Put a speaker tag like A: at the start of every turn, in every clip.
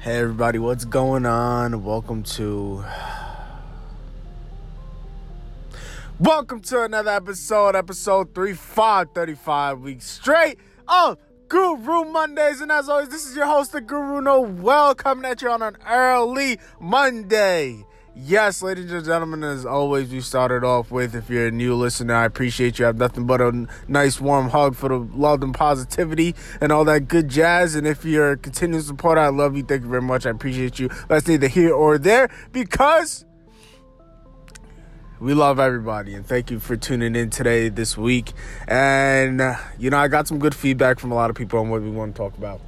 A: Hey everybody, what's going on? Welcome to Welcome to another episode, episode 3535 weeks straight of Guru Mondays. And as always, this is your host, the Guru Noel, coming at you on an early Monday. Yes, ladies and gentlemen, as always, we started off with if you're a new listener, I appreciate you. I have nothing but a nice warm hug for the love and positivity and all that good jazz. And if you're a continuous supporter, I love you. Thank you very much. I appreciate you. That's neither here or there because we love everybody and thank you for tuning in today this week and uh, you know i got some good feedback from a lot of people on what we want to talk about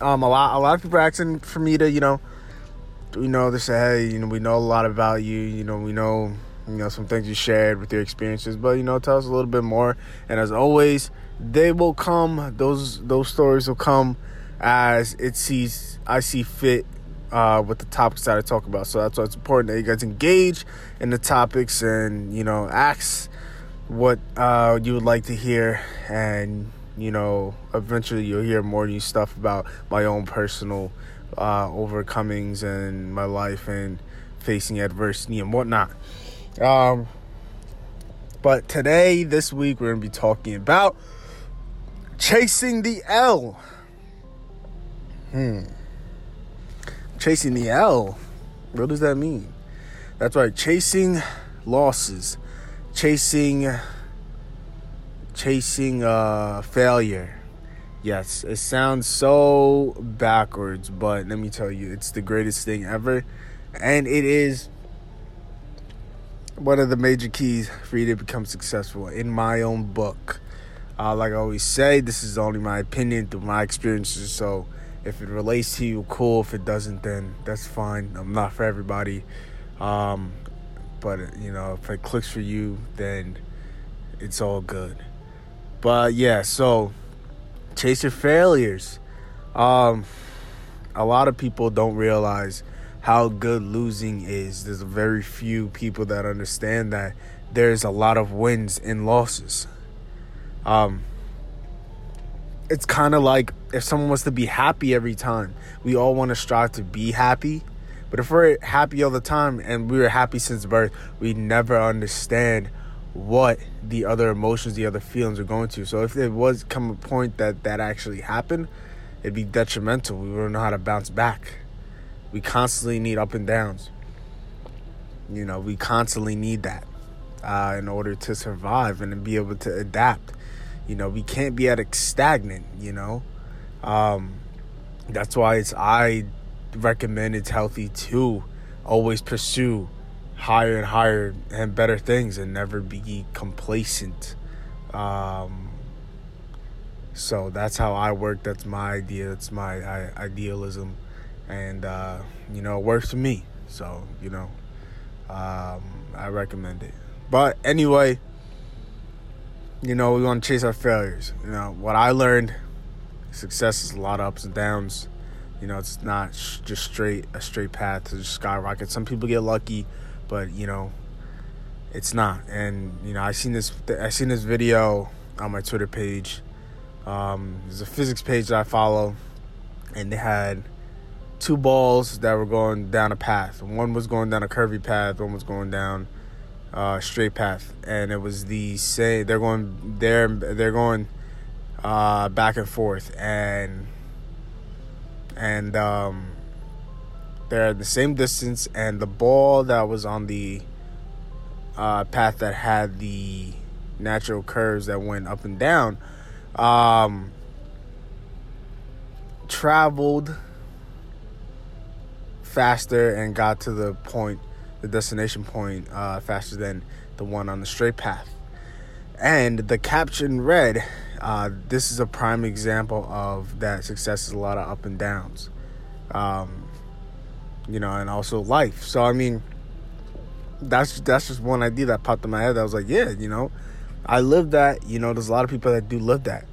A: um a lot a lot of people asking for me to you know you know, they say, hey, you know, we know a lot about you. You know, we know, you know, some things you shared with your experiences, but you know, tell us a little bit more. And as always, they will come. Those those stories will come as it sees I see fit uh, with the topics that I talk about. So that's why it's important that you guys engage in the topics and you know ask what uh, you would like to hear and you know eventually you'll hear more new stuff about my own personal uh, overcomings in my life and facing adversity and whatnot. Um, but today, this week, we're going to be talking about chasing the L. Hmm. Chasing the L. What does that mean? That's right, chasing losses, chasing chasing uh failure Yes, it sounds so backwards, but let me tell you, it's the greatest thing ever. And it is one of the major keys for you to become successful in my own book. Uh, like I always say, this is only my opinion through my experiences. So if it relates to you, cool. If it doesn't, then that's fine. I'm not for everybody. Um, but, you know, if it clicks for you, then it's all good. But yeah, so chase your failures. Um, a lot of people don't realize how good losing is. There's very few people that understand that there's a lot of wins and losses. Um, it's kind of like if someone wants to be happy every time, we all want to strive to be happy. But if we're happy all the time and we were happy since birth, we never understand what the other emotions, the other feelings are going to. So if there was come a point that that actually happened, it'd be detrimental. We wouldn't know how to bounce back. We constantly need up and downs. You know, we constantly need that uh, in order to survive and to be able to adapt. You know, we can't be at a stagnant. You know, um, that's why it's I recommend it's healthy to always pursue higher and higher and better things and never be complacent. Um, so that's how I work. That's my idea. That's my I, idealism, and uh, you know, it works for me. So you know, um, I recommend it. But anyway, you know, we want to chase our failures. You know, what I learned, success is a lot of ups and downs. You know, it's not sh- just straight a straight path to skyrocket. Some people get lucky but you know, it's not. And you know, I seen this. I seen this video on my Twitter page. Um, there's a physics page that I follow, and they had two balls that were going down a path. One was going down a curvy path. One was going down uh, straight path, and it was the same. They're going. They're they're going uh, back and forth, and and um, they're the same distance, and the ball that was on the uh, path that had the natural curves that went up and down um, traveled faster and got to the point, the destination point, uh, faster than the one on the straight path. And the caption read, uh, "This is a prime example of that success is a lot of up and downs." Um, you know, and also life. So I mean, that's that's just one idea that popped in my head. I was like, yeah, you know, I live that. You know, there's a lot of people that do live that,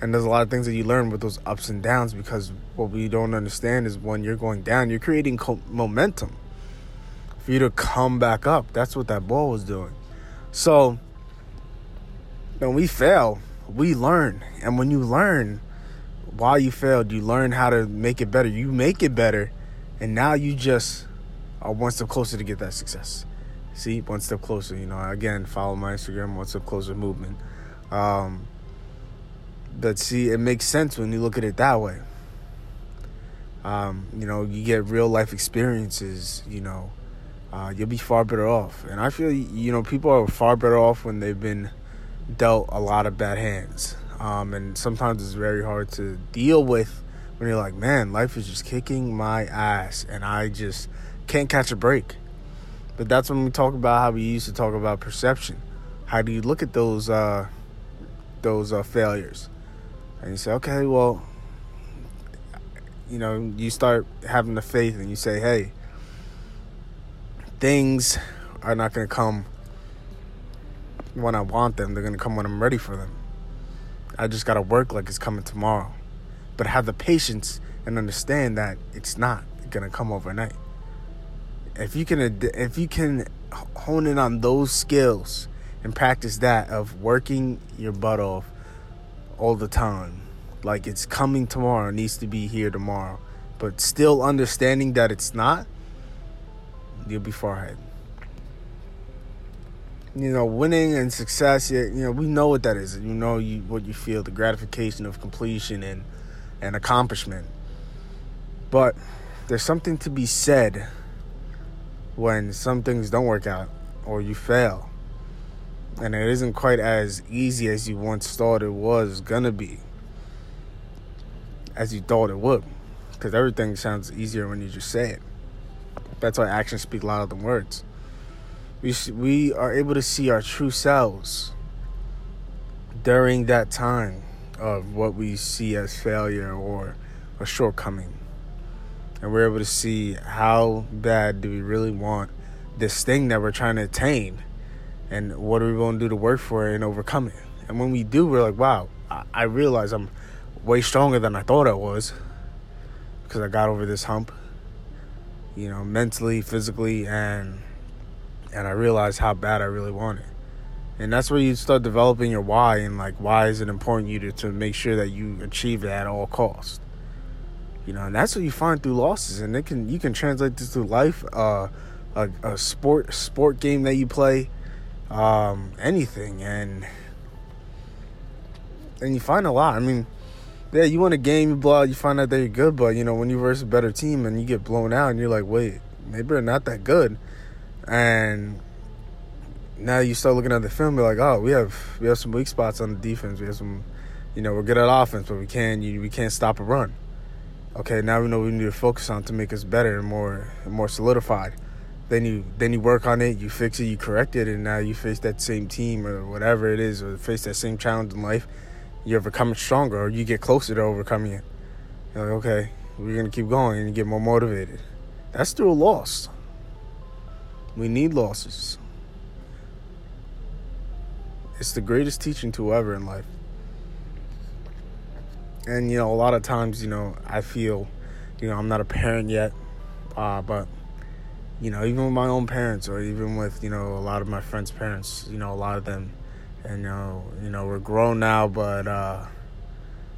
A: and there's a lot of things that you learn with those ups and downs because what we don't understand is when you're going down, you're creating co- momentum for you to come back up. That's what that ball was doing. So when we fail, we learn, and when you learn, while you failed, you learn how to make it better. You make it better, and now you just are one step closer to get that success. See, one step closer. You know, again, follow my Instagram, one step closer movement. Um, but see, it makes sense when you look at it that way. Um, you know, you get real life experiences. You know, uh, you'll be far better off. And I feel, you know, people are far better off when they've been dealt a lot of bad hands. Um, and sometimes it's very hard to deal with when you're like, man, life is just kicking my ass and I just can't catch a break. But that's when we talk about how we used to talk about perception. How do you look at those uh, those uh, failures? And you say, okay, well, you know, you start having the faith and you say, hey, things are not going to come when I want them. They're going to come when I'm ready for them. I just got to work like it's coming tomorrow. But have the patience and understand that it's not to come overnight. If you can if you can hone in on those skills and practice that of working your butt off all the time, like it's coming tomorrow, needs to be here tomorrow, but still understanding that it's not, you'll be far ahead you know, winning and success, you know, we know what that is. You know you, what you feel, the gratification of completion and, and accomplishment. But there's something to be said when some things don't work out or you fail. And it isn't quite as easy as you once thought it was gonna be, as you thought it would. Because everything sounds easier when you just say it. That's why actions speak louder than words we we are able to see our true selves during that time of what we see as failure or a shortcoming. And we're able to see how bad do we really want this thing that we're trying to attain and what are we going to do to work for it and overcome it. And when we do, we're like, wow, I, I realize I'm way stronger than I thought I was because I got over this hump, you know, mentally, physically, and and I realized how bad I really want it. And that's where you start developing your why and like why is it important you to, to make sure that you achieve it at all costs. You know, and that's what you find through losses, and it can you can translate this to life, uh, a, a sport sport game that you play, um, anything, and and you find a lot. I mean, yeah, you win a game, you blow out, you find out that you're good, but you know when you versus a better team and you get blown out, and you're like, wait, maybe they're not that good and now you start looking at the film, you're like, oh, we have we have some weak spots on the defense. We have some, you know, we're good at offense, but we can't you, we can't stop a run. Okay, now we know we need to focus on to make us better and more and more solidified. Then you then you work on it, you fix it, you correct it, and now you face that same team or whatever it is, or face that same challenge in life. You overcome it stronger, or you get closer to overcoming it. You're like, okay, we're gonna keep going, and get more motivated. That's through a loss. We need losses. It's the greatest teaching tool ever in life. And, you know, a lot of times, you know, I feel, you know, I'm not a parent yet, uh, but, you know, even with my own parents or even with, you know, a lot of my friends' parents, you know, a lot of them, and, you know, you know we're grown now, but, uh,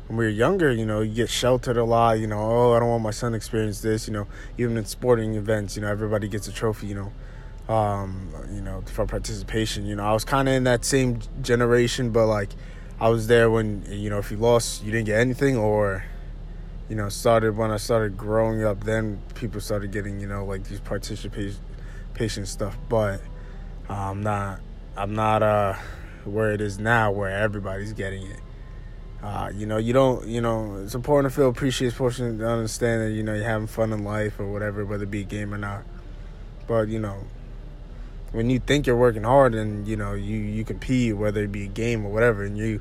A: when we were younger, you know, you get sheltered a lot, you know, oh, I don't want my son to experience this, you know, even in sporting events, you know, everybody gets a trophy, you know, um, you know, for participation. You know, I was kind of in that same generation, but like I was there when you know if you lost, you didn't get anything, or you know, started when I started growing up. Then people started getting you know like these participation stuff, but I'm not. I'm not uh where it is now, where everybody's getting it. Uh, you know, you don't, you know, it's important to feel appreciated, portion to understand that, you know, you're having fun in life or whatever, whether it be a game or not. But, you know, when you think you're working hard and you know you you compete whether it be a game or whatever and you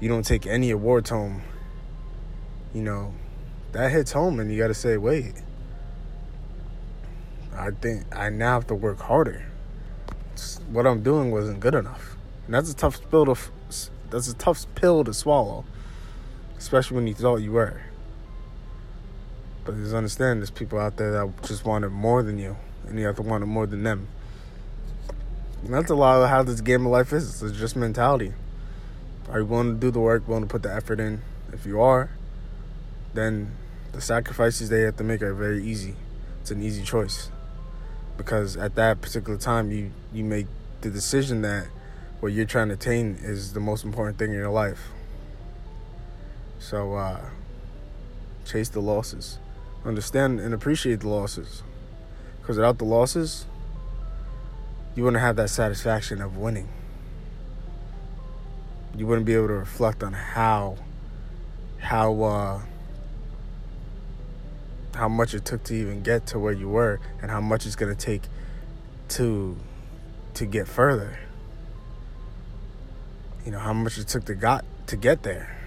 A: you don't take any awards home you know that hits home and you got to say wait i think i now have to work harder. What i'm doing wasn't good enough. And that's a tough pill to that's a tough pill to swallow especially when you thought you were. But just understand there's people out there that just wanted more than you and you have to want it more than them and that's a lot of how this game of life is. It's just mentality. Are you willing to do the work, willing to put the effort in? If you are, then the sacrifices they have to make are very easy. It's an easy choice because at that particular time you you make the decision that what you're trying to attain is the most important thing in your life. So uh, chase the losses, understand and appreciate the losses, because without the losses, you wouldn't have that satisfaction of winning. You wouldn't be able to reflect on how how uh, how much it took to even get to where you were and how much it's going to take to to get further. You know how much it took to got to get there.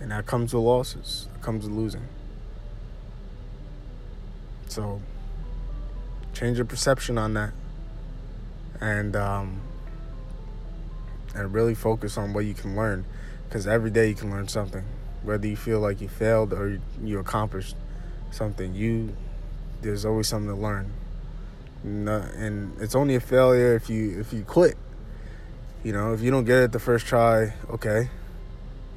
A: And that comes with losses. That comes with losing. So change your perception on that. And um and really focus on what you can learn. Because every day you can learn something. Whether you feel like you failed or you accomplished something you there's always something to learn. And it's only a failure if you if you quit. You know if you don't get it the first try okay.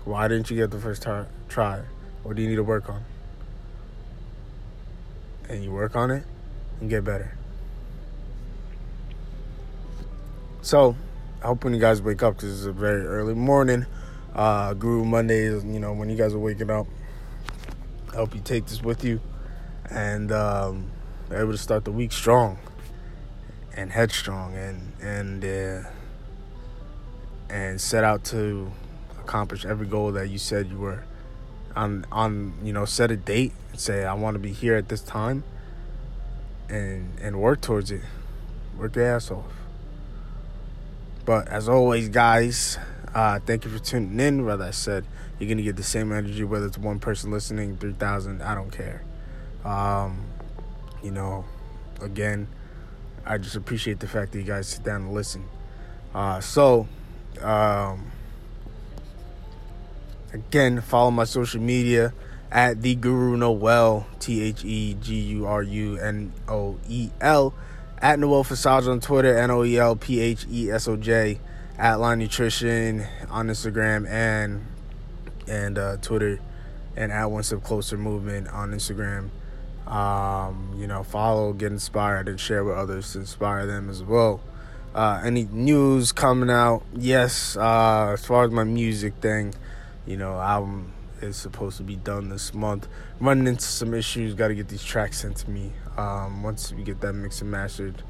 A: Why didn't you get the first try try? What do you need to work on? And you work on it and get better so i hope when you guys wake up because it's a very early morning uh, Guru Mondays, you know, when you guys are waking up. I hope you take this with you and um, able to start the week strong and headstrong and and uh, and set out to accomplish every goal that you said you were on on you know set a date and say I want to be here at this time and and work towards it work your ass off but as always guys uh, thank you for tuning in. Whether I said you're gonna get the same energy, whether it's one person listening, three thousand, I don't care. Um, you know, again, I just appreciate the fact that you guys sit down and listen. Uh, so, um, again, follow my social media at the Guru Noel, T H E G U R U N O E L, at Noel Phesoj on Twitter, N O E L P H E S O J at Line Nutrition on Instagram and and uh, Twitter, and at One Step Closer Movement on Instagram. Um, you know, follow, get inspired, and share with others to inspire them as well. Uh, any news coming out? Yes. Uh, as far as my music thing, you know, album is supposed to be done this month. Running into some issues. Got to get these tracks sent to me. Um, once we get that mixed and mastered,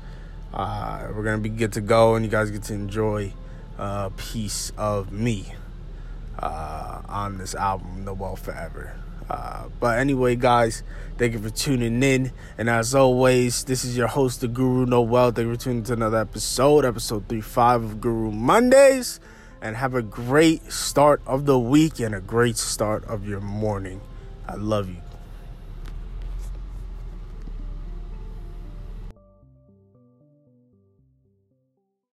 A: uh, we're gonna be good to go, and you guys get to enjoy a piece of me uh, on this album, Noel Forever. Uh, but anyway, guys, thank you for tuning in. And as always, this is your host, the Guru Noel. Thank you for tuning to another episode, episode 35 of Guru Mondays. And have a great start of the week and a great start of your morning. I love you.